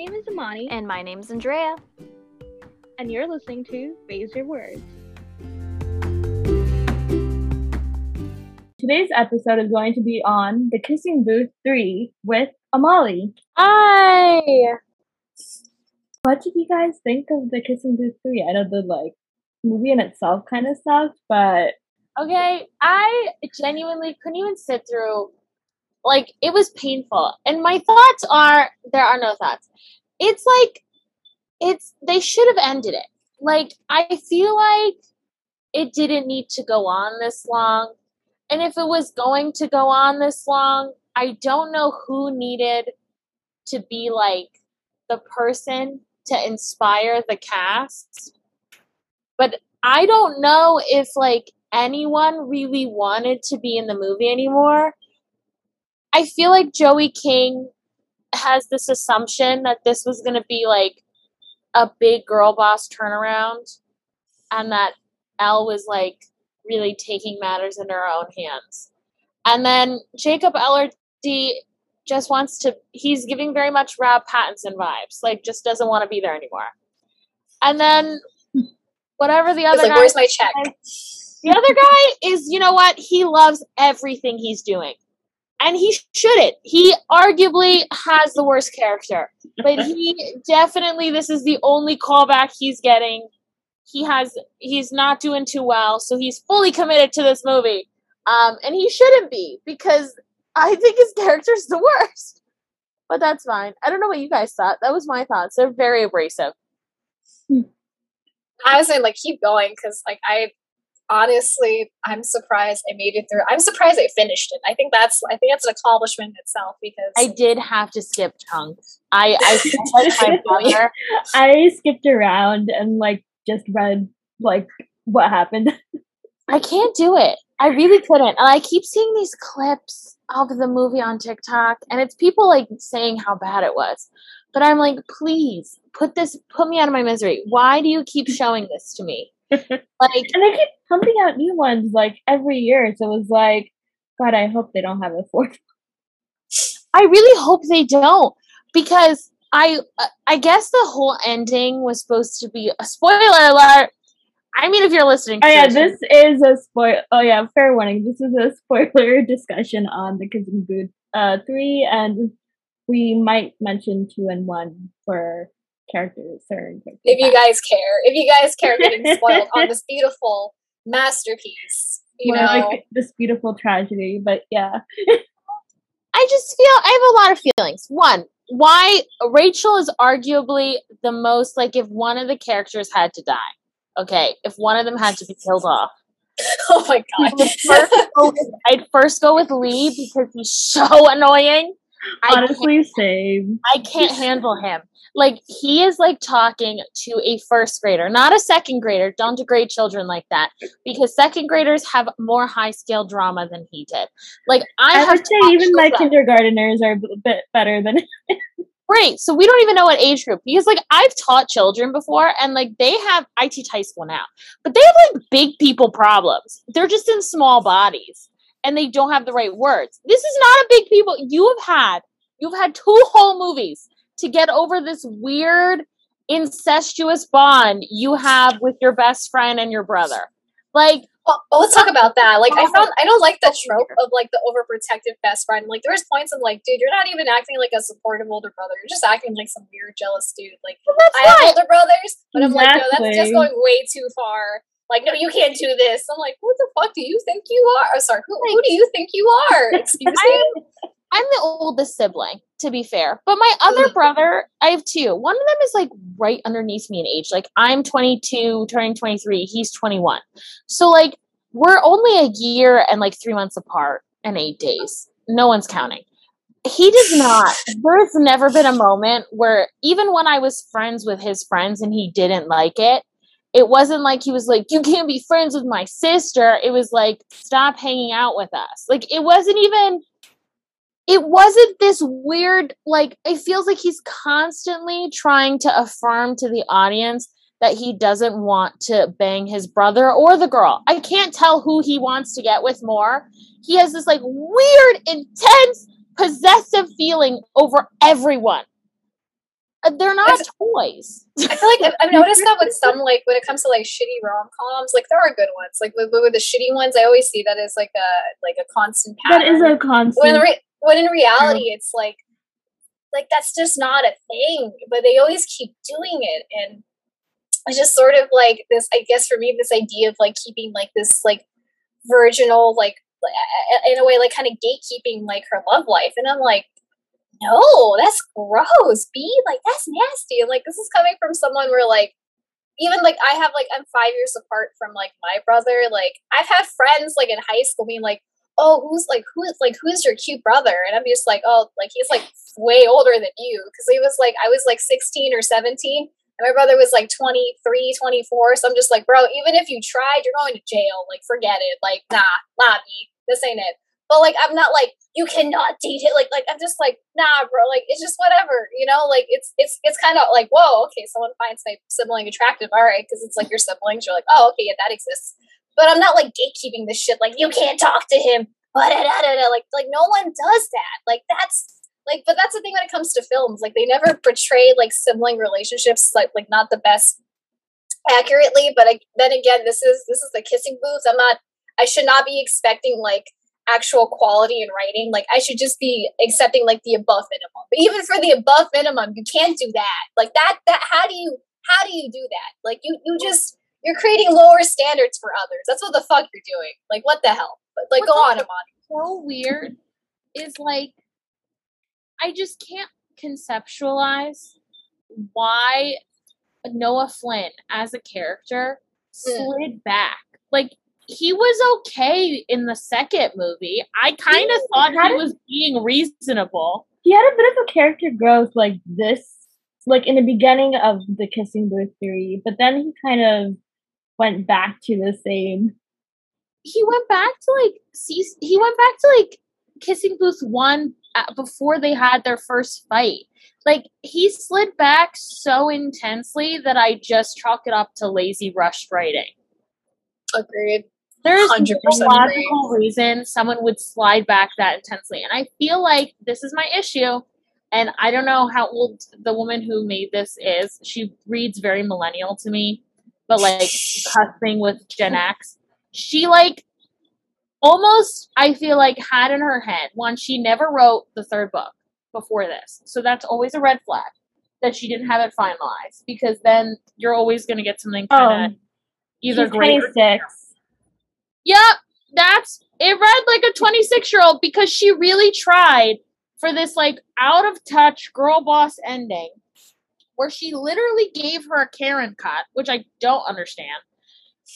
name is Amani, And my name is Andrea. and you're listening to Raise Your Words. Today's episode is going to be on The Kissing Booth 3 with Amaly. Hi. What did you guys think of The Kissing Booth 3? I know the like movie in itself kind of sucked, but Okay, I genuinely couldn't even sit through. Like it was painful, and my thoughts are there are no thoughts. It's like it's they should have ended it. Like I feel like it didn't need to go on this long, and if it was going to go on this long, I don't know who needed to be like the person to inspire the cast. But I don't know if like anyone really wanted to be in the movie anymore. I feel like Joey King has this assumption that this was going to be like a big girl boss turnaround and that Elle was like really taking matters into her own hands. And then Jacob Elordi just wants to he's giving very much Rob Pattinson vibes, like just doesn't want to be there anymore. And then whatever the other like, where's my check? the other guy is, you know what? He loves everything he's doing. And he shouldn't. He arguably has the worst character. But he definitely, this is the only callback he's getting. He has, he's not doing too well. So he's fully committed to this movie. Um, and he shouldn't be because I think his character's the worst. But that's fine. I don't know what you guys thought. That was my thoughts. They're very abrasive. I was saying, like, keep going because, like, I honestly, I'm surprised I made it through. I'm surprised I finished it. I think that's, I think that's an accomplishment in itself because I did have to skip chunks. I, I felt brother. I skipped around and like just read like what happened. I can't do it. I really couldn't. And I keep seeing these clips of the movie on TikTok, and it's people like saying how bad it was. But I'm like, please put this, put me out of my misery. Why do you keep showing this to me? Like, And they keep pumping out new ones like every year. So it was like, God, I hope they don't have a fourth. I really hope they don't because I, I guess the whole ending was supposed to be a spoiler alert. I mean, if you're listening, Oh yeah, this is a spoil. Oh yeah, fair warning. This is a spoiler discussion on the Kissing Booth uh, three, and we might mention two and one for characters. Certain characters. if you guys care, if you guys care getting spoiled on this beautiful masterpiece, you More know, like this beautiful tragedy, but yeah, I just feel I have a lot of feelings. One, why Rachel is arguably the most like if one of the characters had to die. Okay, if one of them had to be killed off. oh my god. First go with- I'd first go with Lee because he's so annoying. Honestly, same. I can't handle him. Like he is like talking to a first grader, not a second grader. Don't degrade children like that because second graders have more high scale drama than he did. Like I, I have would say even my kindergarteners are a bit better than. Him. Great. So we don't even know what age group because like I've taught children before and like they have I teach high school now, but they have like big people problems. They're just in small bodies and they don't have the right words. This is not a big people. You have had you've had two whole movies to get over this weird incestuous bond you have with your best friend and your brother. Like Well, well, let's talk about that. Like, I oh found I don't like the trope of like the overprotective best friend. Like, there's points I'm like, dude, you're not even acting like a supportive older brother. You're just acting like some weird jealous dude. Like, that's I have older brothers, but I'm like, no, that's just going way too far. Like, no, you can't do this. I'm like, what the fuck do you think you are? Sorry, who, who do you think you are? Excuse me. I'm, I'm the oldest sibling, to be fair. But my other Mm. brother, I have two. One of them is like right underneath me in age. Like I'm 22, turning 23. He's 21. So like we're only a year and like three months apart and eight days. No one's counting. He does not. There's never been a moment where even when I was friends with his friends and he didn't like it, it wasn't like he was like, You can't be friends with my sister. It was like, Stop hanging out with us. Like, it wasn't even it wasn't this weird like it feels like he's constantly trying to affirm to the audience that he doesn't want to bang his brother or the girl. I can't tell who he wants to get with more. He has this like weird intense possessive feeling over everyone. Uh, they're not toys. I feel like I've, I've noticed that with some like when it comes to like shitty rom coms, like there are good ones. Like with, with the shitty ones, I always see that as like a like a constant pattern. That is a constant. when re- when in reality it's like like that's just not a thing but they always keep doing it and it's just sort of like this i guess for me this idea of like keeping like this like virginal like in a way like kind of gatekeeping like her love life and i'm like no that's gross b like that's nasty and like this is coming from someone where like even like i have like i'm five years apart from like my brother like i've had friends like in high school being like oh, who's like who's like who's your cute brother? And I'm just like, oh, like he's like way older than you because he was like I was like 16 or 17. And my brother was like 23, 24. So I'm just like, bro, even if you tried, you're going to jail. Like, forget it. Like, nah, me. This ain't it. But like, I'm not like you cannot date it. Like, like I'm just like, nah, bro. Like, it's just whatever. You know, like it's it's it's kind of like, whoa, okay, someone finds my sibling attractive. All right, because it's like your siblings. You're like, oh, okay, yeah, that exists but I'm not like gatekeeping this shit. Like you can't talk to him. Like like no one does that. Like that's like, but that's the thing when it comes to films. Like they never portray like sibling relationships like like not the best accurately. But I, then again, this is this is the kissing booth. I'm not. I should not be expecting like actual quality in writing. Like I should just be accepting like the above minimum. But even for the above minimum, you can't do that. Like that that how do you how do you do that? Like you you just you're creating lower standards for others. That's what the fuck you're doing. Like, what the hell? But like, What's go on, Amani. So weird is like, I just can't conceptualize why Noah Flynn as a character hmm. slid mm. back. Like, he was okay in the second movie. I kind of thought he was being reasonable. He had a bit of a character growth like this, like in the beginning of the kissing booth three, but then he kind of went back to the same. He went back to like. He went back to like kissing booth one uh, before they had their first fight. Like he slid back so intensely that I just chalk it up to lazy rushed writing. Agreed. There's no logical reason someone would slide back that intensely, and I feel like this is my issue. And I don't know how old the woman who made this is. She reads very millennial to me but like cussing with Gen X. She like almost I feel like had in her head one she never wrote the third book before this. So that's always a red flag that she didn't have it finalized because then you're always going to get something kind of oh, either great 26. Yep, that's it read like a 26 year old because she really tried for this like out of touch girl boss ending where she literally gave her a Karen cut, which I don't understand.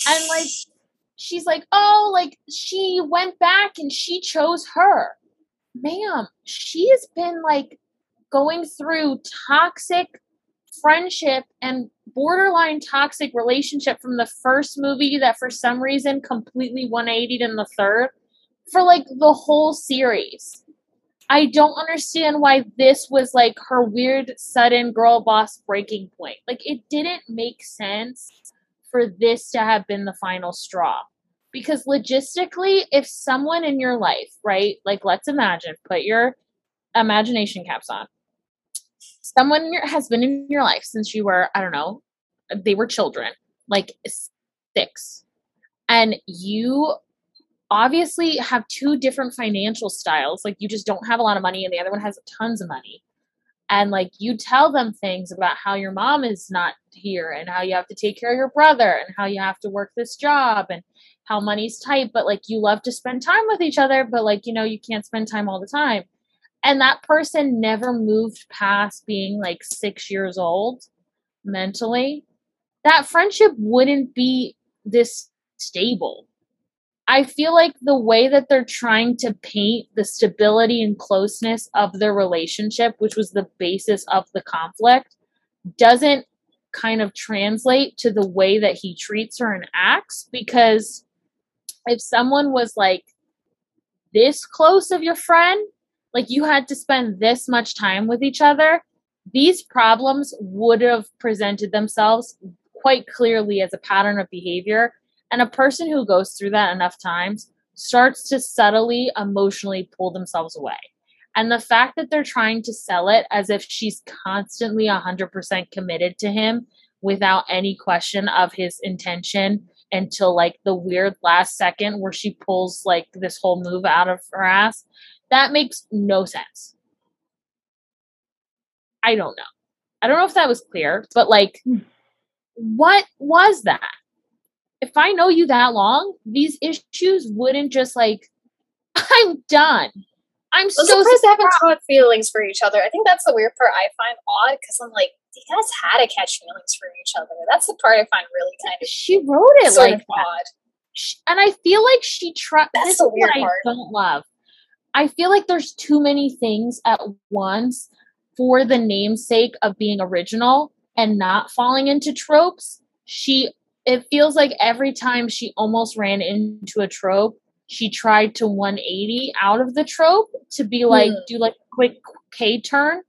And like she's like, "Oh, like she went back and she chose her." Ma'am, she has been like going through toxic friendship and borderline toxic relationship from the first movie that for some reason completely 180'd in the third for like the whole series. I don't understand why this was like her weird sudden girl boss breaking point. Like it didn't make sense for this to have been the final straw. Because logistically, if someone in your life, right, like let's imagine, put your imagination caps on. Someone your, has been in your life since you were, I don't know, they were children, like six. And you obviously have two different financial styles. Like you just don't have a lot of money and the other one has tons of money. And like you tell them things about how your mom is not here and how you have to take care of your brother and how you have to work this job and how money's tight, but like you love to spend time with each other, but like, you know, you can't spend time all the time. And that person never moved past being like six years old mentally. That friendship wouldn't be this stable I feel like the way that they're trying to paint the stability and closeness of their relationship, which was the basis of the conflict, doesn't kind of translate to the way that he treats her and acts. Because if someone was like this close of your friend, like you had to spend this much time with each other, these problems would have presented themselves quite clearly as a pattern of behavior and a person who goes through that enough times starts to subtly emotionally pull themselves away. And the fact that they're trying to sell it as if she's constantly 100% committed to him without any question of his intention until like the weird last second where she pulls like this whole move out of her ass, that makes no sense. I don't know. I don't know if that was clear, but like, hmm. what was that? If I know you that long, these issues wouldn't just like, I'm done. I'm so surprised they haven't caught feelings for each other. I think that's the weird part I find odd because I'm like, you guys had to catch feelings for each other. That's the part I find really kind of She wrote it like odd. And I feel like she tried. That's the weird part. I don't love. I feel like there's too many things at once for the namesake of being original and not falling into tropes. She, it feels like every time she almost ran into a trope, she tried to 180 out of the trope to be like Hmm. do like a quick K turn.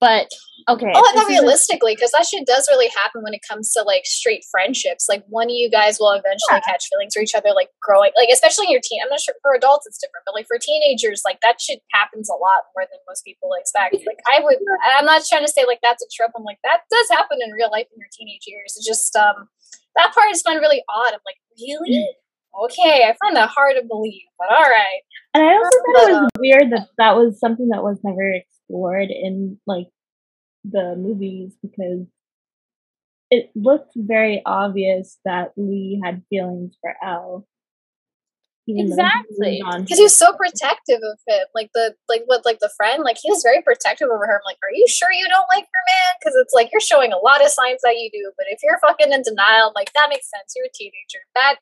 But okay, Oh, is a- realistically, because that shit does really happen when it comes to like straight friendships. Like one of you guys will eventually catch feelings for each other, like growing, like especially in your teen. I'm not sure for adults it's different, but like for teenagers, like that shit happens a lot more than most people expect. Like I would, I'm not trying to say like that's a trope. I'm like that does happen in real life in your teenage years. It's just um that part is find really odd. I'm like, really? Okay, I find that hard to believe, but all right. And I also thought it was weird that that was something that was never explored in like the movies because it looked very obvious that Lee had feelings for Elle. even though he Exactly. because he was so protective of him like the like what like the friend like he was very protective over her. I'm like are you sure you don't like your man? Because it's like you're showing a lot of signs that you do but if you're fucking in denial like that makes sense. You're a teenager. That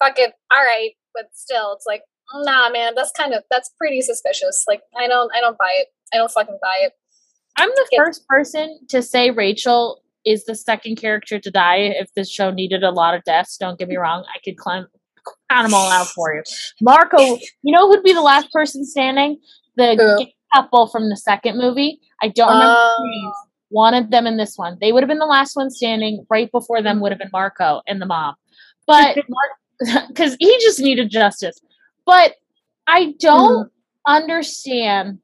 fucking all right but still it's like nah man that's kind of that's pretty suspicious. Like i don't i don't buy it i don't fucking buy it I'm the first person to say Rachel is the second character to die if this show needed a lot of deaths. Don't get me wrong. I could climb, count them all out for you. Marco, you know who'd be the last person standing? The couple from the second movie. I don't remember. Oh. Wanted them in this one. They would have been the last one standing. Right before them would have been Marco and the mom. But because he just needed justice. But I don't hmm. understand.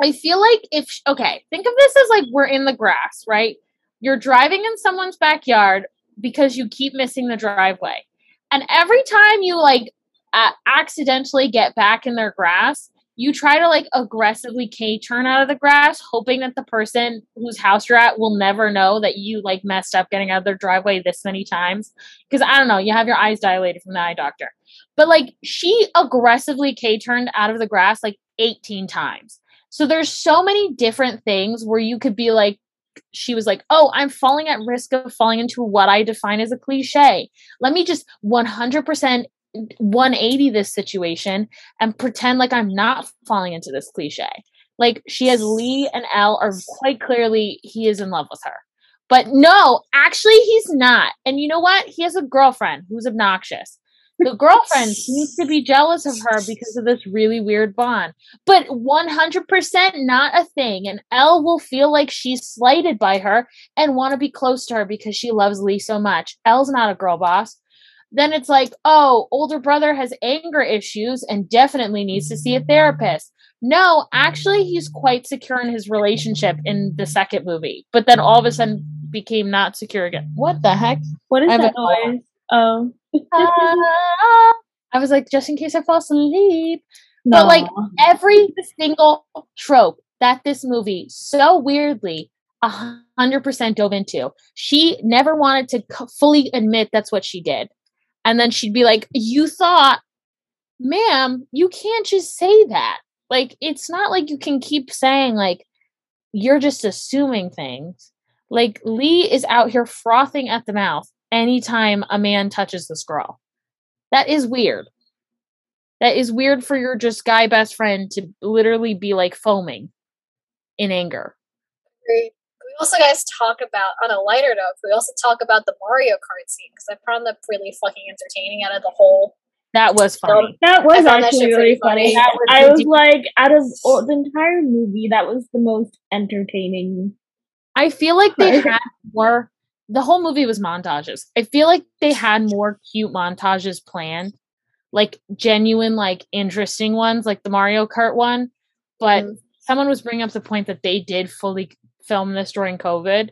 I feel like if okay, think of this as like we're in the grass, right? You're driving in someone's backyard because you keep missing the driveway. And every time you like uh, accidentally get back in their grass, you try to like aggressively K turn out of the grass, hoping that the person whose house you're at will never know that you like messed up getting out of their driveway this many times. Because I don't know, you have your eyes dilated from the eye doctor. But like she aggressively K turned out of the grass like 18 times. So there's so many different things where you could be like, she was like, oh, I'm falling at risk of falling into what I define as a cliche. Let me just 100% 180 this situation and pretend like I'm not falling into this cliche. Like she has Lee and Elle are quite clearly he is in love with her. But no, actually he's not. And you know what? He has a girlfriend who's obnoxious. The girlfriend seems to be jealous of her because of this really weird bond. But 100% not a thing. And Elle will feel like she's slighted by her and want to be close to her because she loves Lee so much. Elle's not a girl boss. Then it's like, oh, older brother has anger issues and definitely needs to see a therapist. No, actually, he's quite secure in his relationship in the second movie, but then all of a sudden became not secure again. What the heck? What is that noise? Oh. Ah. I was like, just in case I fall asleep. no. But, like, every single trope that this movie so weirdly a hundred percent dove into. She never wanted to c- fully admit that's what she did, and then she'd be like, "You thought, ma'am, you can't just say that. Like, it's not like you can keep saying like you're just assuming things. Like Lee is out here frothing at the mouth anytime a man touches this girl. That is weird." That is weird for your just guy best friend to literally be like foaming in anger. Great. We also guys talk about on a lighter note. We also talk about the Mario Kart scene because I found that really fucking entertaining out of the whole. That was funny. That was I found that actually really funny. funny. That was I was ridiculous. like, out of all, the entire movie, that was the most entertaining. I feel like they Right. had more. The whole movie was montages. I feel like they had more cute montages planned, like genuine, like interesting ones, like the Mario Kart one. But Mhm. someone was bringing up the point that they did fully film this during COVID.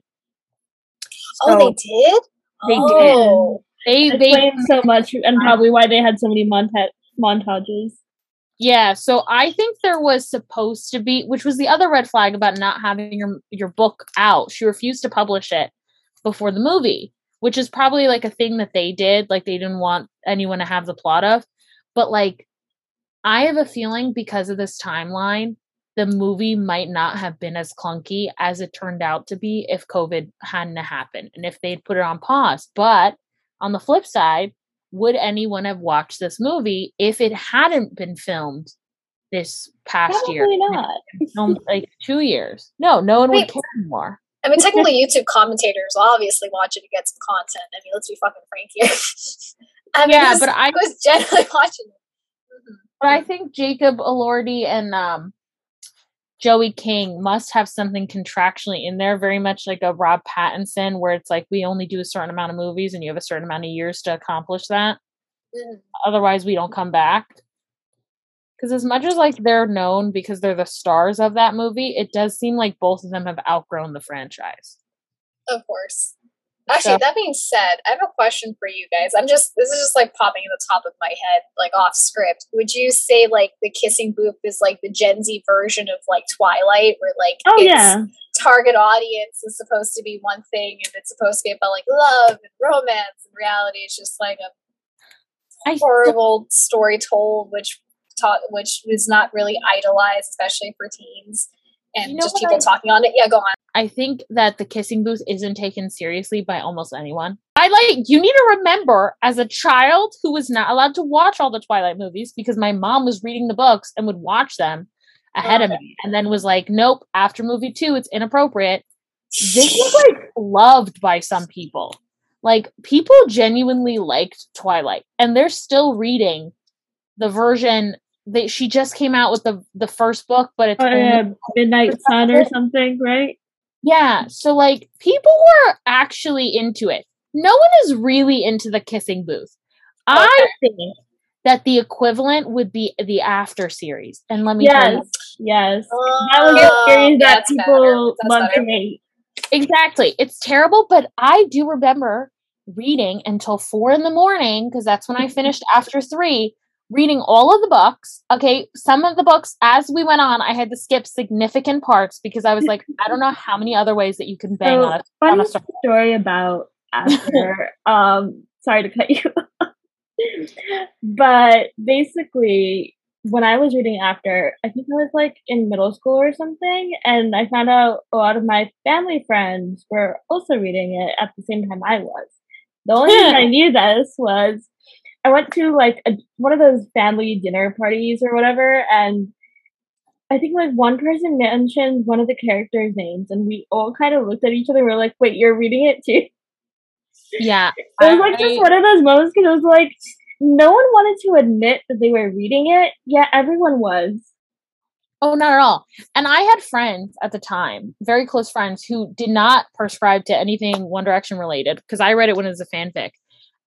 oh, they did. They oh. They It they explains so much and probably why they had so many monta- montages. Yeah, so I think there was supposed to be, which was the other red flag about not having your your book out. She refused to publish it before the movie, which is probably like a thing that they did, like they didn't want anyone to have the plot of. But like I have a feeling because of this timeline, the movie might not have been as clunky as it turned out to be if COVID hadn't happened and if they'd put it on pause. But on the flip side, would anyone have watched this movie if it hadn't been filmed this past Probably year? not. Filmed like two years. No, no one would care anymore. I mean, technically, YouTube commentators will obviously watch it to get some content. I mean, let's be fucking frank here. I mean, Yeah, who's- but I who's generally watching it? But I think Jacob Elordi and um, Joey King must have something contractually in there, very much like a Rob Pattinson, where it's like we only do a certain amount of movies and you have a certain amount of years to accomplish that. Mhm. Otherwise, we don't come back. Because as much as like they're known because they're the stars of that movie, it does seem like both of them have outgrown the franchise. Of course. Actually, So- that being said, I have a question for you guys. I'm just this is just like popping in the top of my head, like off script. Would you say like the kissing booth is like the Gen Z version of like Twilight, where like Oh its yeah. target audience is supposed to be one thing and it's supposed to be about like love and romance and reality it's just like a I horrible story told which taught which was not really idolized especially for teens and You know just people I- talking on it yeah go on I think that the kissing booth isn't taken seriously by almost anyone. I like you need to remember as a child who was not allowed to watch all the Twilight movies because my mom was reading the books and would watch them ahead of me and then was like, Nope, after movie two, it's inappropriate. This was like loved by some people. Like people genuinely liked Twilight and they're still reading the version that she just came out with the the first book, but it's Or, only uh, Midnight Sun or something, right? yeah, so like people were actually into it. No one is really into the kissing booth. I think that the equivalent would be the after series. And let me tell you Yes, yes. Oh, That was a series that people That's love to hate. exactly. It's terrible, but I do remember reading until four in the morning because that's when I finished after three. Reading all of the books. Okay, some of the books as we went on, I had to skip significant parts because I was like, I don't know how many other ways that you can bang So, on a funny a story. about after. um, sorry to cut you, off. but basically, when I was reading after, I think I was like in middle school or something, and I found out a lot of my family friends were also reading it at the same time I was. The only reason I knew this was I went to like a, one of those family dinner parties or whatever, and I think like one person mentioned one of the characters' names, and we all kind of looked at each other. We were like, "Wait, you're reading it too?" Yeah. It was like just one of those moments because it was like no one wanted to admit that they were reading it, yet everyone was. Oh, not at all. And I had friends at the time, very close friends, who did not prescribe to anything One Direction related because I read it when it was a fanfic.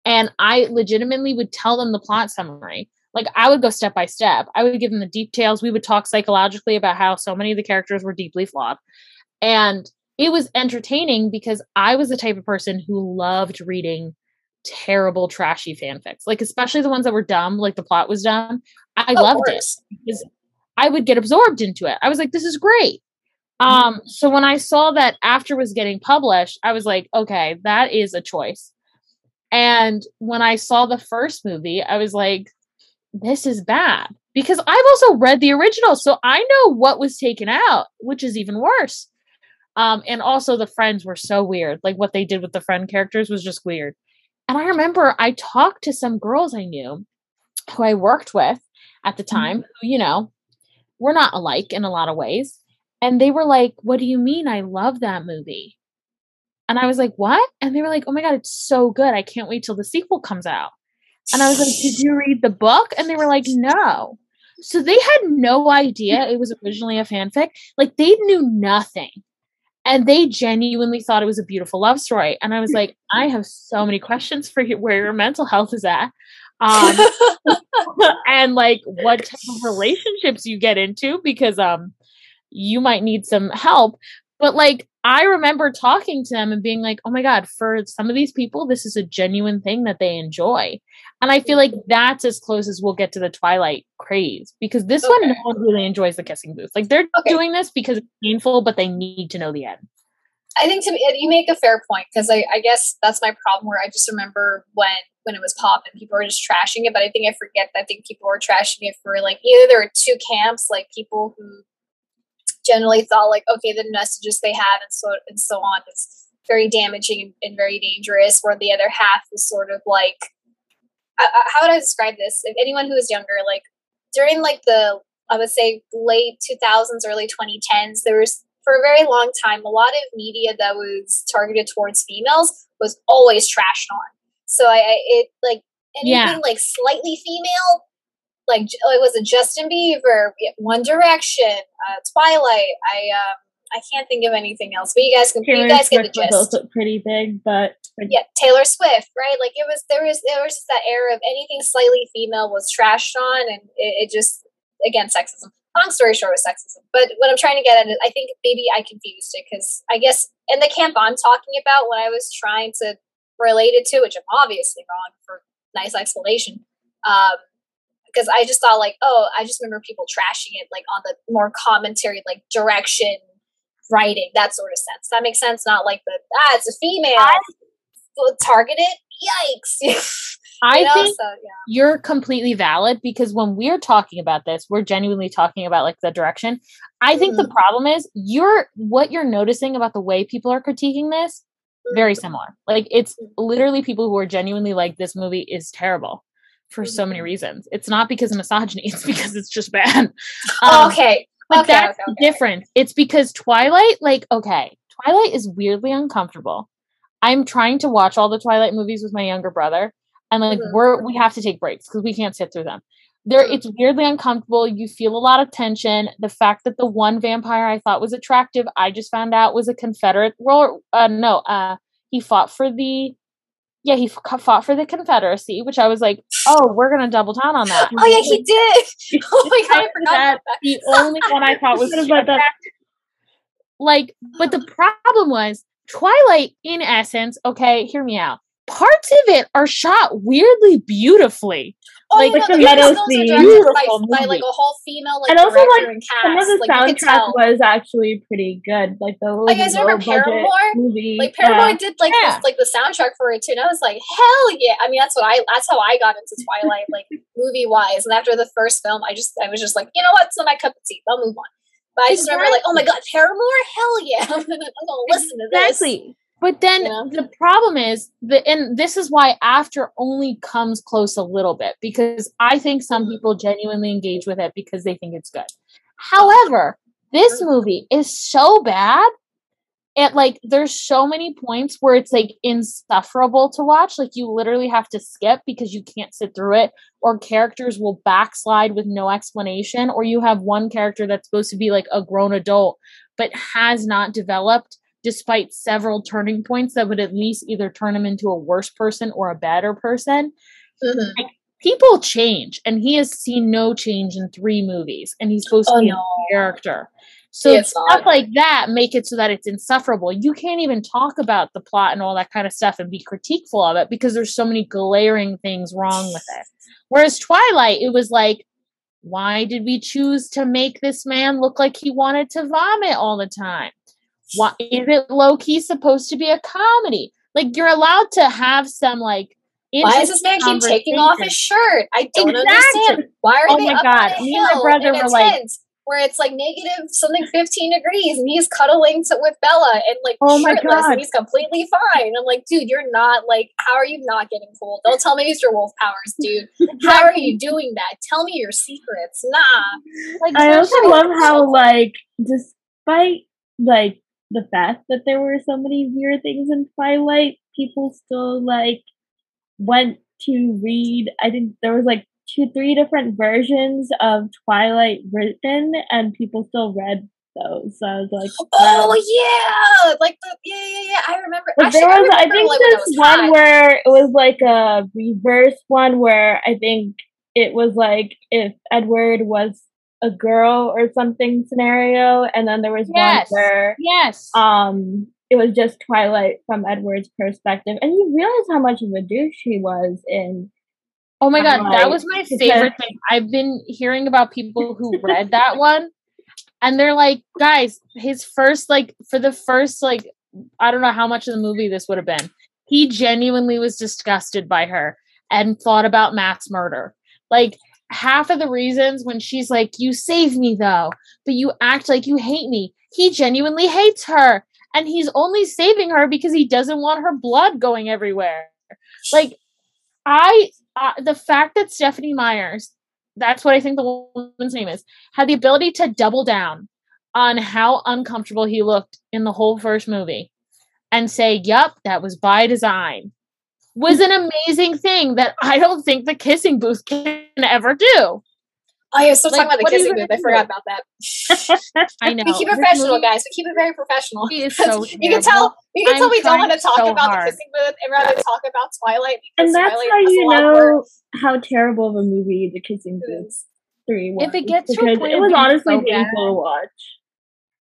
And I legitimately would tell them the plot summary. Like I would go step by step. I would give them the details. We would talk psychologically about how so many of the characters were deeply flawed. And it was entertaining because I was the type of person who loved reading terrible, trashy fanfics. Like especially the ones that were dumb, like the plot was dumb. I Of loved it because I would get absorbed into it. I was like, this is great. Um, so when I saw that after was getting published, I was like, okay, that is a choice. And when I saw the first movie, I was like, this is bad because I've also read the original, so I know what was taken out, which is even worse. Um, and also the friends were so weird. Like what they did with the friend characters was just weird. And I remember I talked to some girls I knew who I worked with at the time, who, you know, we're not alike in a lot of ways. And they were like, What do you mean? I love that movie. And I was like, What? And they were like, Oh my God, it's so good. I can't wait till the sequel comes out. And I was like, Did you read the book? And they were like, No. So they had no idea it was originally a fanfic. Like they knew nothing. And they genuinely thought it was a beautiful love story. And I was like, I have so many questions for you where your mental health is at. Um, and like what type of relationships you get into because um you might need some help. But like, I remember talking to them and being like, oh my God, for some of these people, this is a genuine thing that they enjoy. And I feel like that's as close as we'll get to the Twilight craze because this Okay. one, no one really enjoys the kissing booth. Like, they're Okay. doing this because it's painful, but they need to know the end. I think to me, you make a fair point because I, I guess that's my problem. Where I just remember when when it was popping, people were just trashing it. But I think I forget. that I think people were trashing it for like either there were two camps, like people who generally thought like, okay, the messages they have and so and so on is very damaging and, very dangerous. Where the other half is sort of like, I, I, how would I describe this? If anyone who is younger, like during like the I would say late 2000s, early 2010s, there was for a very long time a lot of media that was targeted towards females was always trashed on. So I, I it like anything Yeah. like slightly female, like J- like was a Justin Bieber, One Direction, uh, Twilight. I um I can't think of anything else, but you guys can Taylor you guys get the Swift was gist also pretty big, but yeah, Taylor Swift, right? Like it was there was there was just that era of anything slightly female was trashed on, and it, it just again sexism. Long story short, was sexism. But what I'm trying to get at is, I think maybe I confused it because I guess in the camp I'm talking about, what I was trying to relate it to, which I'm obviously wrong for nice explanation, um, because I just thought like, oh, I just remember people trashing it like on the more commentary, like direction, writing, that sort of sense. That makes sense. Not like the ah, it's a female targeted. Yikes! I know, think so, yeah. you're completely valid because when we're talking about this, we're genuinely talking about like the direction. I think the mm-hmm. problem is you're what you're noticing about the way people are critiquing this very mm-hmm. similar. Like it's mm-hmm. literally people who are genuinely like this movie is terrible for so many reasons. It's not because of misogyny, it's because it's just bad. Oh, Um, okay. but okay, that's okay, okay. difference. It's because Twilight, like, okay, Twilight is weirdly uncomfortable. I'm trying to watch all the Twilight movies with my younger brother, and like Mhm. we're we have to take breaks because we can't sit through them. There, Mhm. it's weirdly uncomfortable. You feel a lot of tension. The fact that the one vampire I thought was attractive, I just found out was a Confederate. Well, uh, no, uh, he fought for the. Yeah, he f- fought for the Confederacy, which I was like, "Oh, we're gonna double down on that." Oh yeah, he did. Oh my god, I forgot that, that. the only one I thought was about that. Like, but the problem was Twilight, in essence, okay, hear me out. Parts of it are shot weirdly beautifully. Oh, like, you know, the the meadow are directed by, by like a whole female like And also, like, and some of the like, soundtrack was actually pretty good. Like the you guys remember Paramore? movie. Like Paramore yeah. did like Yeah. this, like the soundtrack for it too, and I was like, hell yeah! I mean, that's what I that's how I got into Twilight, like movie wise. And after the first film, I just I was just like, you know what, it's not my cup of tea. I'll move on. But I just remember like, oh my god, Paramore, hell yeah! I'm gonna, I'm gonna listen to this. Exactly. But then know? the problem is that, and this is why After only comes close a little bit because I think some Mhm. people genuinely engage with it because they think it's good. However, this Mhm. movie is so bad. It like there's so many points where it's like insufferable to watch. Like you literally have to skip because you can't sit through it, or characters will backslide with no explanation, or you have one character that's supposed to be like a grown adult but has not developed despite several turning points that would at least either turn him into a worse person or a better person. Mhm. People change, and he has seen no change in three movies, and he's supposed Oh, to be no. a character. So it's stuff not. like that make it so that it's insufferable. You can't even talk about the plot and all that kind of stuff and be critiqueful of it because there's so many glaring things wrong with it. Whereas Twilight, it was like, why did we choose to make this man look like he wanted to vomit all the time? Why is it low key supposed to be a comedy? Like you're allowed to have some like. Why does this man keep taking off his shirt? I don't Exactly. understand. Why are Oh they my up God. on a Me and my brother were like- where it's like negative something fifteen degrees and he's cuddling to, with Bella and like Oh my shirtless God. and he's completely fine. I'm like, dude, you're not like, how are you not getting cold? Don't tell me it's your wolf powers, dude. How are you doing that? Tell me your secrets. Nah. Like, I also love how like despite like the fact that there were so many weird things in Twilight, people still like went to read I think there was like two three different versions of Twilight written and people still read those. So I was like Oh yeah, like the yeah yeah yeah. I remember. But Actually, there was, I remember think, like was one high. where it was like a reverse one where I think it was like if Edward was a girl or something scenario, and then there was Yes. one where Yes. um it was just Twilight from Edward's perspective, and you realize how much of a douche he was in. Oh my god, that was my favorite thing. I've been hearing about people who read that one and they're like, guys, his first like for the first like I don't know how much of the movie this would have been. He genuinely was disgusted by her and thought about mass murder. Like half of the reasons when she's like, "You save me though, but you act like you hate me." He genuinely hates her and he's only saving her because he doesn't want her blood going everywhere. Like I uh, the fact that Stephanie Myers, that's what I think the woman's name is, had the ability to double down on how uncomfortable he looked in the whole first movie and say, Yep, that was by design." Was an amazing thing that I don't think the kissing booth can ever do. Oh, you're still Like, talking about the what are you kissing booth. I forgot about that. I know. we keep it professional, guys. We keep it very professional. is so you can tell. You can I'm tell we don't want to talk so about hard. the kissing booth and rather talk about Twilight. Because And that's Twilight how you know how terrible of a movie The Kissing Booth booths. three was. If it gets to a because point it was honestly so painful to watch.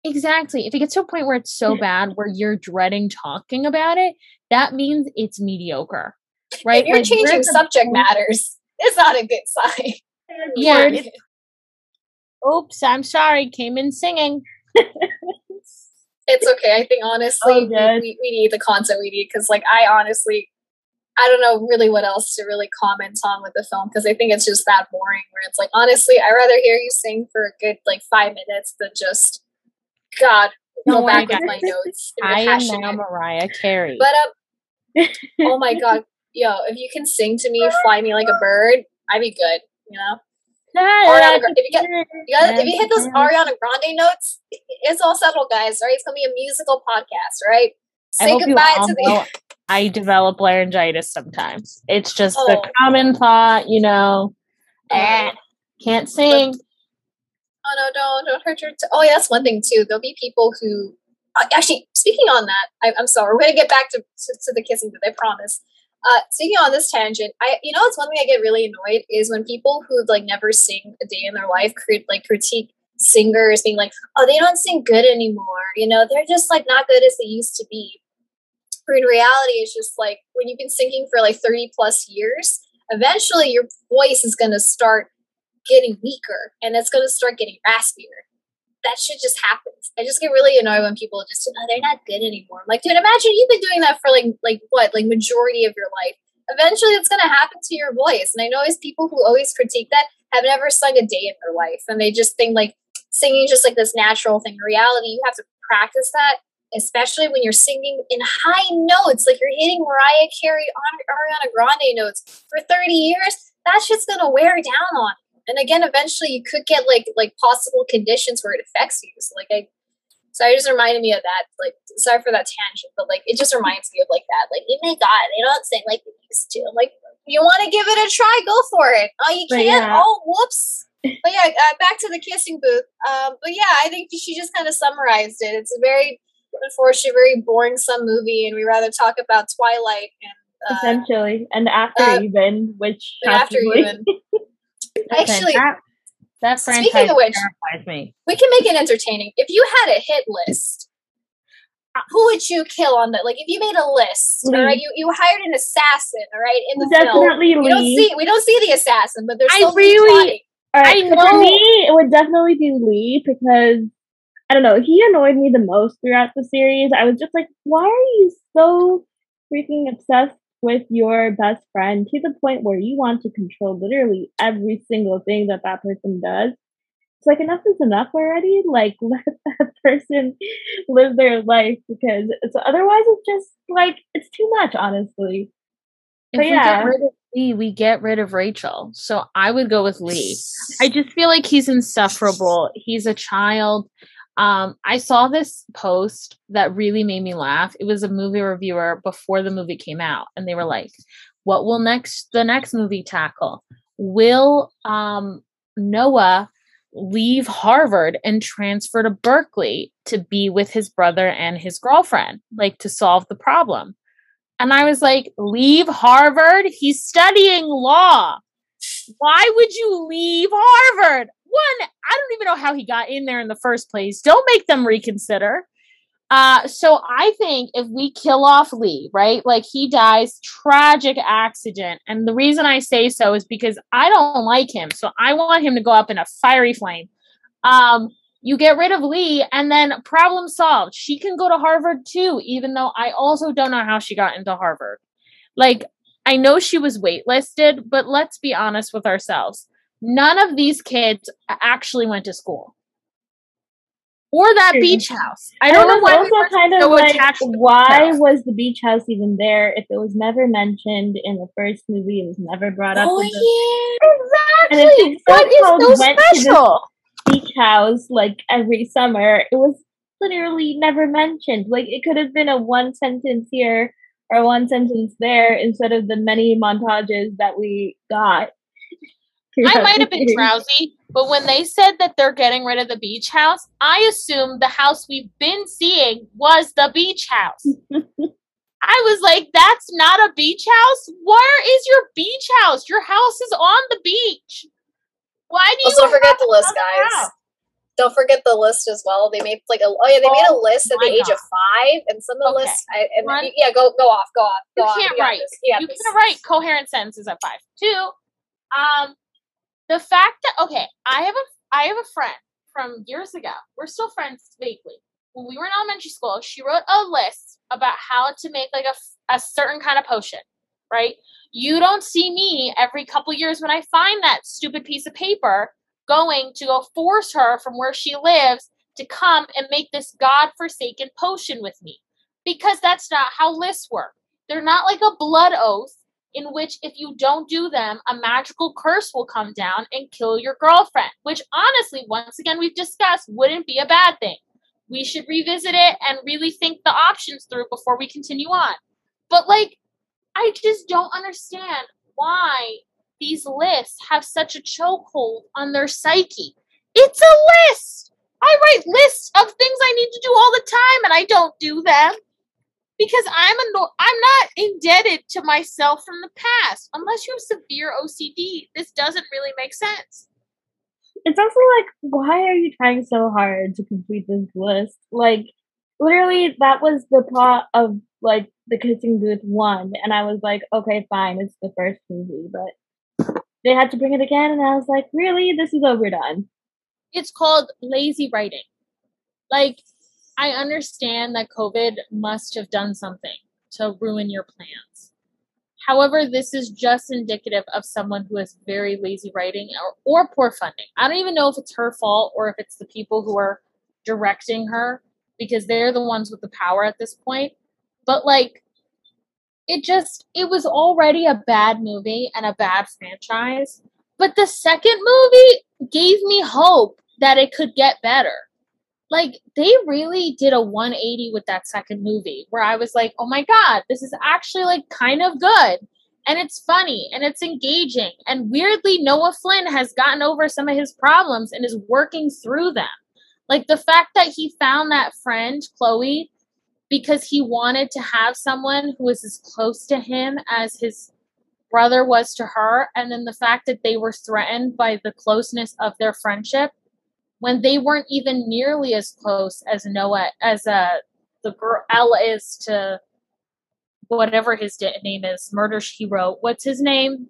Exactly. If it gets to a point where it's so bad where you're dreading talking about it, that means it's mediocre. Right? If you're Like, changing where's the subject matters. It's not a good sign. Yeah. Oops, I'm sorry. Came in singing. It's okay. I think honestly, Oh, we, we, need the content we need because, like, I honestly, I don't know really what else to really comment on with the film because I think it's just that boring. Where it's like, honestly, I rather hear you sing for a good like five minutes than just, God, go Don't back with my notes. I am now Mariah Carey. But um, oh my God, yo, if you can sing to me, fly me like a bird, I'd be good. You know, Ariana if you get you got if you hit those Ariana Grande notes, it's all settled, guys. Right? It's gonna be a musical podcast, right? Say goodbye to the. I develop laryngitis sometimes. It's just the Oh. common thought, you know. eh, Oh. can't sing. Oh no, don't don't hurt your. T- oh yeah, that's one thing too. There'll be people who actually speaking on that. I, I'm sorry, we're gonna get back to, to to the kissing booth. I promise. Uh, speaking on this tangent, I you know it's one thing I get really annoyed is when people who've like never sing a day in their life create like critique singers being like, oh they don't sing good anymore. You know they're just like not good as they used to be. But in reality, it's just like when you've been singing for like 30 plus years, eventually your voice is gonna start getting weaker and it's going to start getting raspier. That shit just happens. I just get really annoyed when people just, oh, they're not good anymore. I'm like, dude, imagine you've been doing that for like, like what, like majority of your life. Eventually, it's to happen to your voice. And I know there's people who always critique that have never sung a day in their life, and they just think like singing is just like this natural thing. In reality, you have to practice that, especially when you're singing in high notes, like you're hitting Mariah Carey, Ari- Ariana Grande notes for 30 years. That shit's gonna wear down on and again eventually you could get like like possible conditions where it affects you. So like i sorry it just reminded me of that like sorry for that tangent but like it just reminds me of like that like oh my god they don't sing like they used to. I'm like you want to give it a try? Go for it. Oh you can't? yeah. oh whoops. But yeah uh, back to the kissing booth. Um but yeah i think she just kind of summarized it. It's a very unfortunate very boring some movie and we rather talk about twilight and uh, essentially, and after uh, even, which after even actually that, that Speaking franchise of which- terrifies me. we can make it entertaining. If you had a hit list, uh, who would you kill on that? Like if you made a list, all right, you, you hired an assassin, all right, in the film. definitely We don't see we don't see the assassin, but there's I still really- plotting. All right, I so for me, it would definitely be Lee because I don't know. He annoyed me the most throughout the series. I was just like, why are you so freaking obsessed with your best friend to the point where you want to control literally every single thing that that person does? It's like enough is enough already. Like let that person live their life because it's otherwise it's just like it's too much, honestly. If But we yeah. get rid of Lee, we get rid of Rachel. So I would go with Lee. I just feel like he's insufferable. He's a child. Um, I saw this post that really made me laugh. It was a movie reviewer before the movie came out, and they were like, "What will next the next movie tackle? Will um, Noah leave Harvard and transfer to Berkeley to be with his brother and his girlfriend, like to solve the problem?" And I was like, "Leave Harvard? He's studying law." why would you leave Harvard? One, I don't even know how he got in there in the first place. Don't make them reconsider. Uh, so I think if we kill off Lee, right, like he dies, tragic accident, and the reason I say so is because I don't like him, so I want him to go up in a fiery flame. Um, you get rid of Lee, and then problem solved. She can go to Harvard too, even though I also don't know how she got into Harvard. Like, I know she was waitlisted, but let's be honest with ourselves. None of these kids actually went to school or that beach house. I don't know why. Also, kind of so like why was the beach house even there if it was never mentioned in the first movie? It was never brought up. Oh yeah, exactly. What is so special? beach house like every summer. It was literally never mentioned. Like it could have been a one sentence here or one sentence there instead of the many montages that we got. I might have been drowsy, but when they said that they're getting rid of the beach house, I assumed the house we've been seeing was the beach house. I was like, that's not a beach house? Where is your beach house? Your house is on the beach. Why do you also forget the list, guys? House? Don't forget the list as well. They made like a oh yeah, they oh, made a list at the age of five, and some of the okay. lists. I, and One, yeah, go go off, go off. Go you can't write. You, you can't write coherent sentences at five. Two, um, the fact that okay, I have a I have a friend from years ago. We're still friends vaguely. When we were in elementary school, she wrote a list about how to make like a, a certain kind of potion, right? You don't see me every couple years when I find that stupid piece of paper going to go force her from where she lives to come and make this god-forsaken potion with me. Because that's not how lists work. They're not like a blood oath in which if you don't do them, a magical curse will come down and kill your girlfriend, which honestly, once again, we've discussed wouldn't be a bad thing. We should revisit it and really think the options through before we continue on. But like, I just don't understand why these lists have such a chokehold on their psyche. It's a list! I write lists of things I need to do all the time and I don't do them because I'm a no- I'm not indebted to myself from the past. Unless you have severe OCD, this doesn't really make sense. It's also like, why are you trying so hard to complete this list? Like, literally, that was the plot of like the Kissing Booth one, and I was like, okay, fine, it's the first movie, but they had to bring it again, and I was like, really, this is overdone. It's called lazy writing. Like I understand that COVID must have done something to ruin your plans. However, this is just indicative of someone who has very lazy writing or, or poor funding. I don't even know if it's her fault or if it's the people who are directing her because they're the ones with the power at this point. But like, it just, it was already a bad movie and a bad franchise. But the second movie gave me hope that it could get better like they really did a 180 with that second movie where I was like, oh my God, this is actually like kind of good. And it's funny and it's engaging. And weirdly, Noah Flynn has gotten over some of his problems and is working through them. Like the fact that he found that friend, Chloe, because he wanted to have someone who was as close to him as his brother was to her. And then the fact that they were threatened by the closeness of their friendship when they weren't even nearly as close as Noah as uh the girl Ella is to whatever his name is, murder she wrote. What's his name?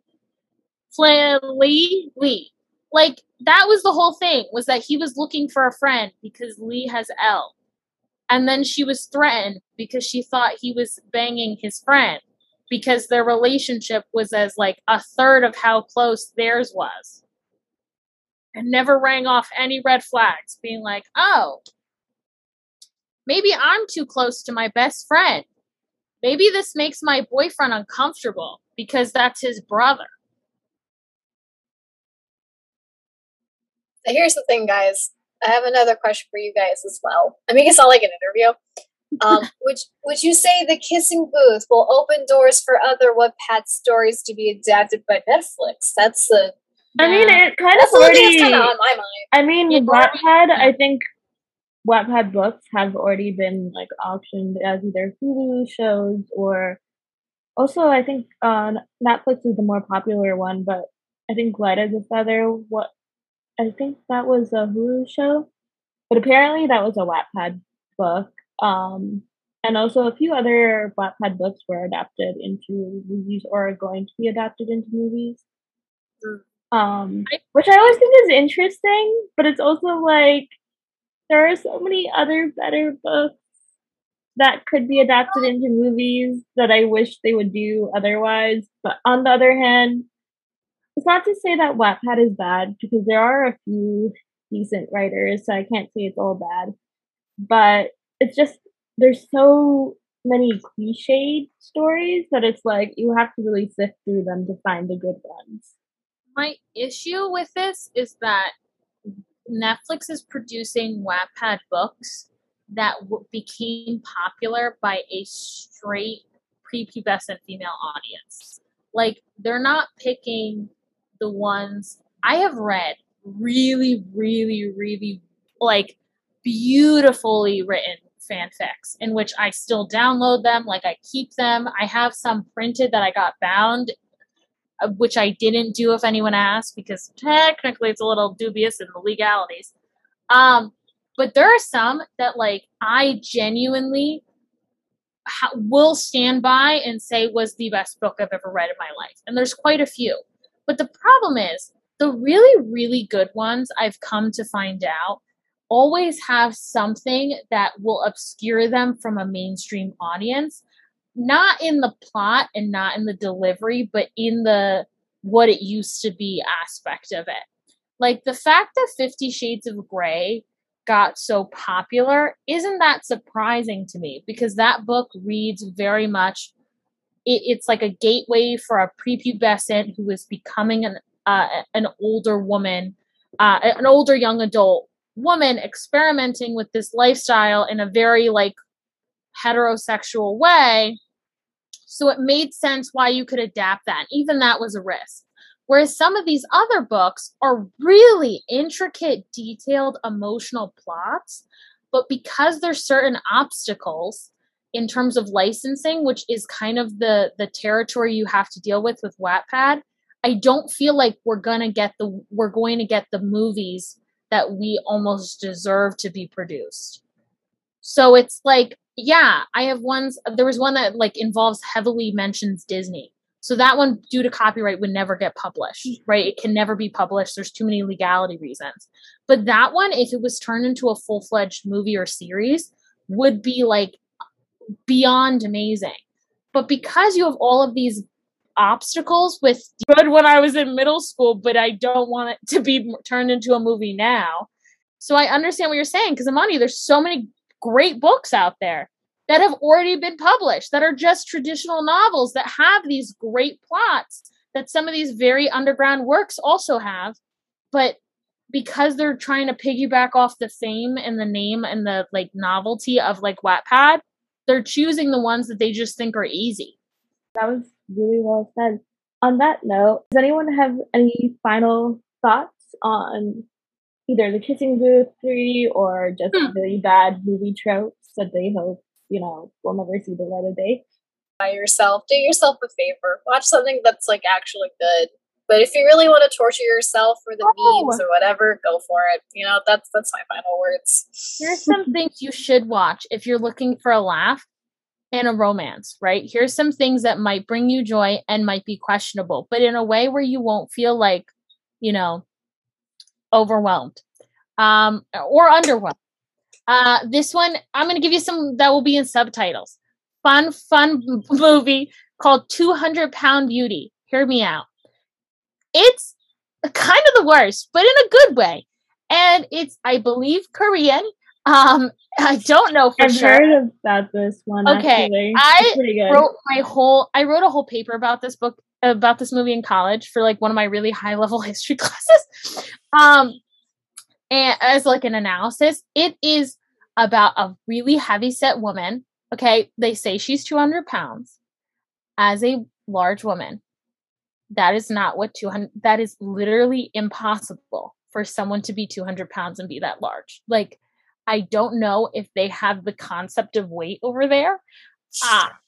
Flynn Lee Lee. Like that was the whole thing was that he was looking for a friend because Lee has Elle. And then she was threatened because she thought he was banging his friend because their relationship was as like a third of how close theirs was and never rang off any red flags, being like, oh, maybe I'm too close to my best friend. Maybe this makes my boyfriend uncomfortable because that's his brother. Here's the thing, guys. I have another question for you guys as well. I mean, it's not like an interview. Um, would would you say the Kissing Booth will open doors for other Wattpad stories to be adapted by Netflix? That's the I mean, it kind That's of already. Kind of on my mind. I mean, yeah. Wattpad. I think Wattpad books have already been like auctioned as either Hulu shows or also I think uh, Netflix is the more popular one, but I think Light as a Feather what I think that was a Hulu show, but apparently that was a Wattpad book. Um, and also a few other Wattpad books were adapted into movies or are going to be adapted into movies. Um, which I always think is interesting, but it's also like there are so many other better books that could be adapted into movies that I wish they would do otherwise. But on the other hand, it's not to say that Wattpad is bad because there are a few decent writers, so I can't say it's all bad. But it's just there's so many cliched stories that it's like you have to really sift through them to find the good ones. My issue with this is that Netflix is producing Wattpad books that w- became popular by a straight prepubescent female audience. Like they're not picking the ones I have read really, really, really like beautifully written fanfics in which I still download them, like I keep them. I have some printed that I got bound, which I didn't do if anyone asked because technically it's a little dubious in the legalities. Um, but there are some that like I genuinely ha- will stand by and say was the best book I've ever read in my life, and there's quite a few. But the problem is the really, really good ones I've come to find out always have something that will obscure them from a mainstream audience not in the plot and not in the delivery but in the what it used to be aspect of it. Like the fact that 50 shades of gray got so popular isn't that surprising to me because that book reads very much it, it's like a gateway for a prepubescent who is becoming an uh, an older woman uh, an older young adult woman experimenting with this lifestyle in a very like heterosexual way. So it made sense why you could adapt that. Even that was a risk. Whereas some of these other books are really intricate, detailed, emotional plots, but because there's certain obstacles in terms of licensing, which is kind of the the territory you have to deal with with Wattpad, I don't feel like we're gonna get the we're going to get the movies that we almost deserve to be produced. So it's like, yeah, I have ones. There was one that like involves heavily mentions Disney. So that one, due to copyright, would never get published, mm. right? It can never be published. There's too many legality reasons. But that one, if it was turned into a full fledged movie or series, would be like beyond amazing. But because you have all of these obstacles with good when I was in middle school, but I don't want it to be turned into a movie now. So I understand what you're saying because Amani, there's so many great books out there that have already been published that are just traditional novels that have these great plots that some of these very underground works also have, but because they're trying to piggyback off the fame and the name and the like novelty of like Wattpad, they're choosing the ones that they just think are easy. That was really well said. On that note, does anyone have any final thoughts on either the Kissing Booth 3 or just hmm. really bad movie tropes that they hope, you know, will never see the light of day? By yourself, do yourself a favor. Watch something that's like actually good. But if you really want to torture yourself for the oh. memes or whatever, go for it. You know, that's that's my final words. Here's some things you should watch if you're looking for a laugh and a romance, right? Here's some things that might bring you joy and might be questionable, but in a way where you won't feel like, you know, overwhelmed um, or underwhelmed. Uh, this one, I'm going to give you some that will be in subtitles. Fun, fun movie called 200 Pound Beauty. Hear me out. It's kind of the worst, but in a good way. And it's, I believe, Korean. Um, I don't know for I've sure. heard about this one. Okay, actually. I wrote my whole. I wrote a whole paper about this book about this movie in college for like one of my really high level history classes. Um, and as like an analysis, it is about a really heavy set woman. Okay, they say she's two hundred pounds. As a large woman, that is not what two hundred. That is literally impossible for someone to be two hundred pounds and be that large. Like I don't know if they have the concept of weight over there,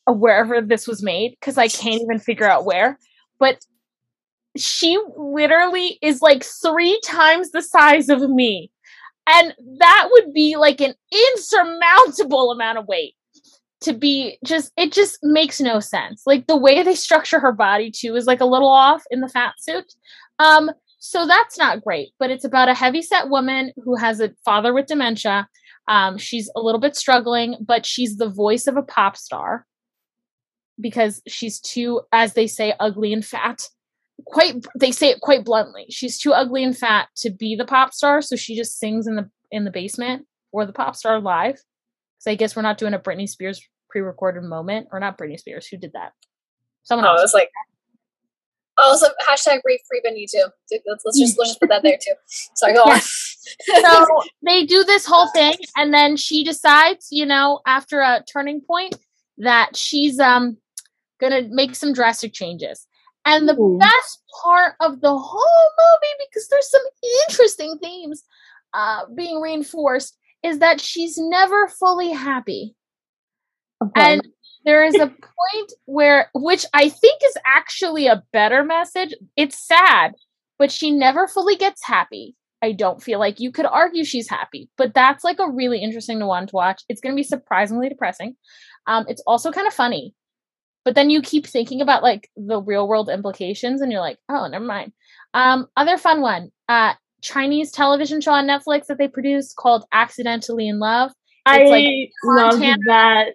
uh, wherever this was made, because I can't even figure out where. But she literally is like three times the size of me. And that would be like an insurmountable amount of weight to be just it just makes no sense. Like the way they structure her body too is like a little off in the fat suit. Um so that's not great, but it's about a heavy set woman who has a father with dementia. Um she's a little bit struggling, but she's the voice of a pop star because she's too as they say ugly and fat. Quite they say it quite bluntly. She's too ugly and fat to be the pop star so she just sings in the in the basement or the pop star live. So i guess we're not doing a britney spears pre-recorded moment or not britney spears who did that? Someone Oh, else I was like, oh, so hashtag free free Britney too. Let's, let's just let's just put that there too. Sorry, go on. so they do this whole thing and then she decides you know after a turning point that she's um gonna make some drastic changes and the Ooh. best part of the whole movie because there's some interesting themes uh being reinforced is that she's never fully happy course. and there is a point where which i think is actually a better message. It's sad but she never fully gets happy. I don't feel like you could argue she's happy but that's like a really interesting one to watch. It's going to be surprisingly depressing. Um it's also kind of funny but then you keep thinking about like the real world implications and you're like oh never mind. Um other fun one uh chinese television show on netflix that they produced called accidentally in love. I it's like loved Montana- that. That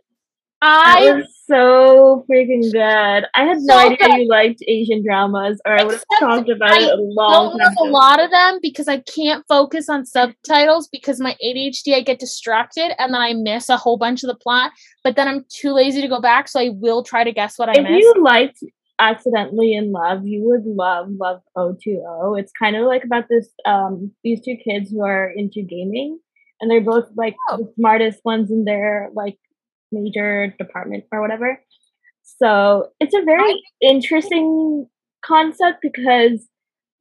i was so freaking good. I had no So idea good. you liked Asian dramas, or I would have talked about I it a long don't time know a lot of them because I can't focus on subtitles because my ADHD I get distracted and then I miss a whole bunch of the plot. But then I'm too lazy to go back, so I will try to guess what I missed. If missed. you liked Accidentally in Love, you would love Love O2O. It's kind of like about this um these two kids who are into gaming and they're both like Oh. the smartest ones in their like major department or whatever. So it's a very interesting concept because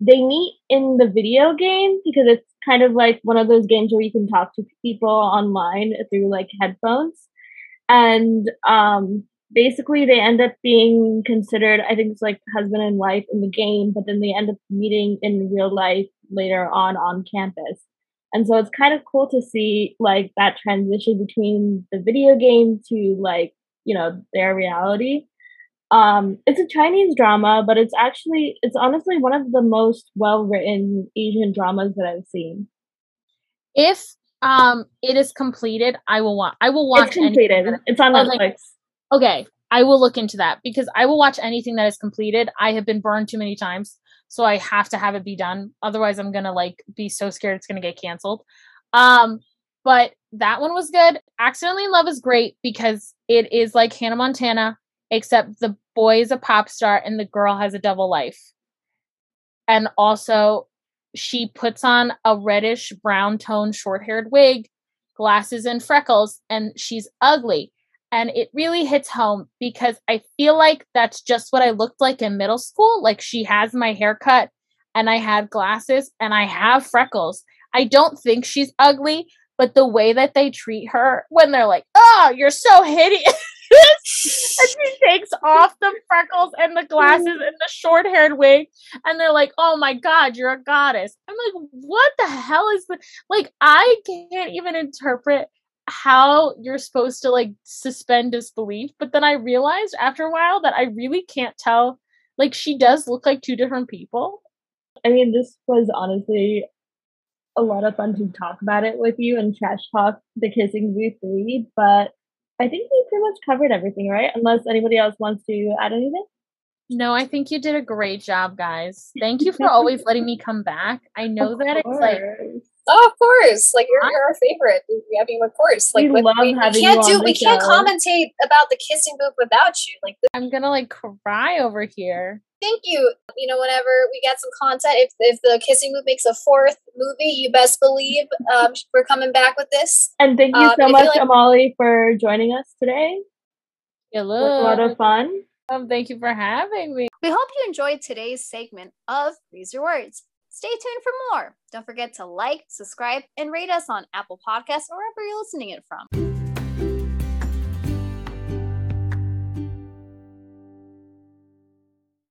they meet in the video game because it's kind of like one of those games where you can talk to people online through like headphones. And um basically they end up being considered I think it's like husband and wife in the game, but then they end up meeting in real life later on on campus. And so it's kind of cool to see like that transition between the video game to like, you know, their reality. Um, it's a Chinese drama, but it's actually it's honestly one of the most well written Asian dramas that I've seen. if um it is completed, I will watch. I will watch. It's completed. that- It's on like- Netflix. okay, I will look into that because I will watch anything that is completed. I have been burned too many times, so I have to have it be done. Otherwise, I'm gonna like be so scared it's gonna get canceled. Um, but that one was good. Accidentally in Love is great because it is like Hannah Montana, except the boy is a pop star and the girl has a double life. And also, she puts on a reddish brown tone short haired wig, glasses, and freckles, and she's ugly. And it really hits home because I feel like that's just what I looked like in middle school. Like she has my haircut and I had glasses and I have freckles. I don't think she's ugly, but the way that they treat her when they're like, oh, you're so hideous. and she takes off the freckles and the glasses and the short haired wig. And they're like, oh my God, you're a goddess. I'm like, what the hell is the like? I can't even interpret how you're supposed to like suspend disbelief. But then I realized after a while that I really can't tell. Like, she does look like two different people. I mean, this was honestly a lot of fun to talk about it with you and trash talk the Kissing Booth 3, but I think we pretty much covered everything, right? Unless anybody else wants to add anything. No, I think you did a great job, guys. Thank you for always letting me come back. I know Of that it's like. Oh, of course. Like you're, you're our favorite. I mean, of course. Like We but love we, we can't you do on we the can't show. commentate about the kissing booth without you. Like I'm gonna like cry over here. thank you. You know, whenever we get some content, if if the kissing booth makes a fourth movie, you best believe um, we're coming back with this. And thank you Um, so if you much, like- Amaly, for joining us today. It was a lot of fun. Um, thank you for having me. We hope you enjoyed today's segment of Raise Your Words. Stay tuned for more. Don't forget to like, subscribe, and rate us on Apple Podcasts or wherever you're listening it from.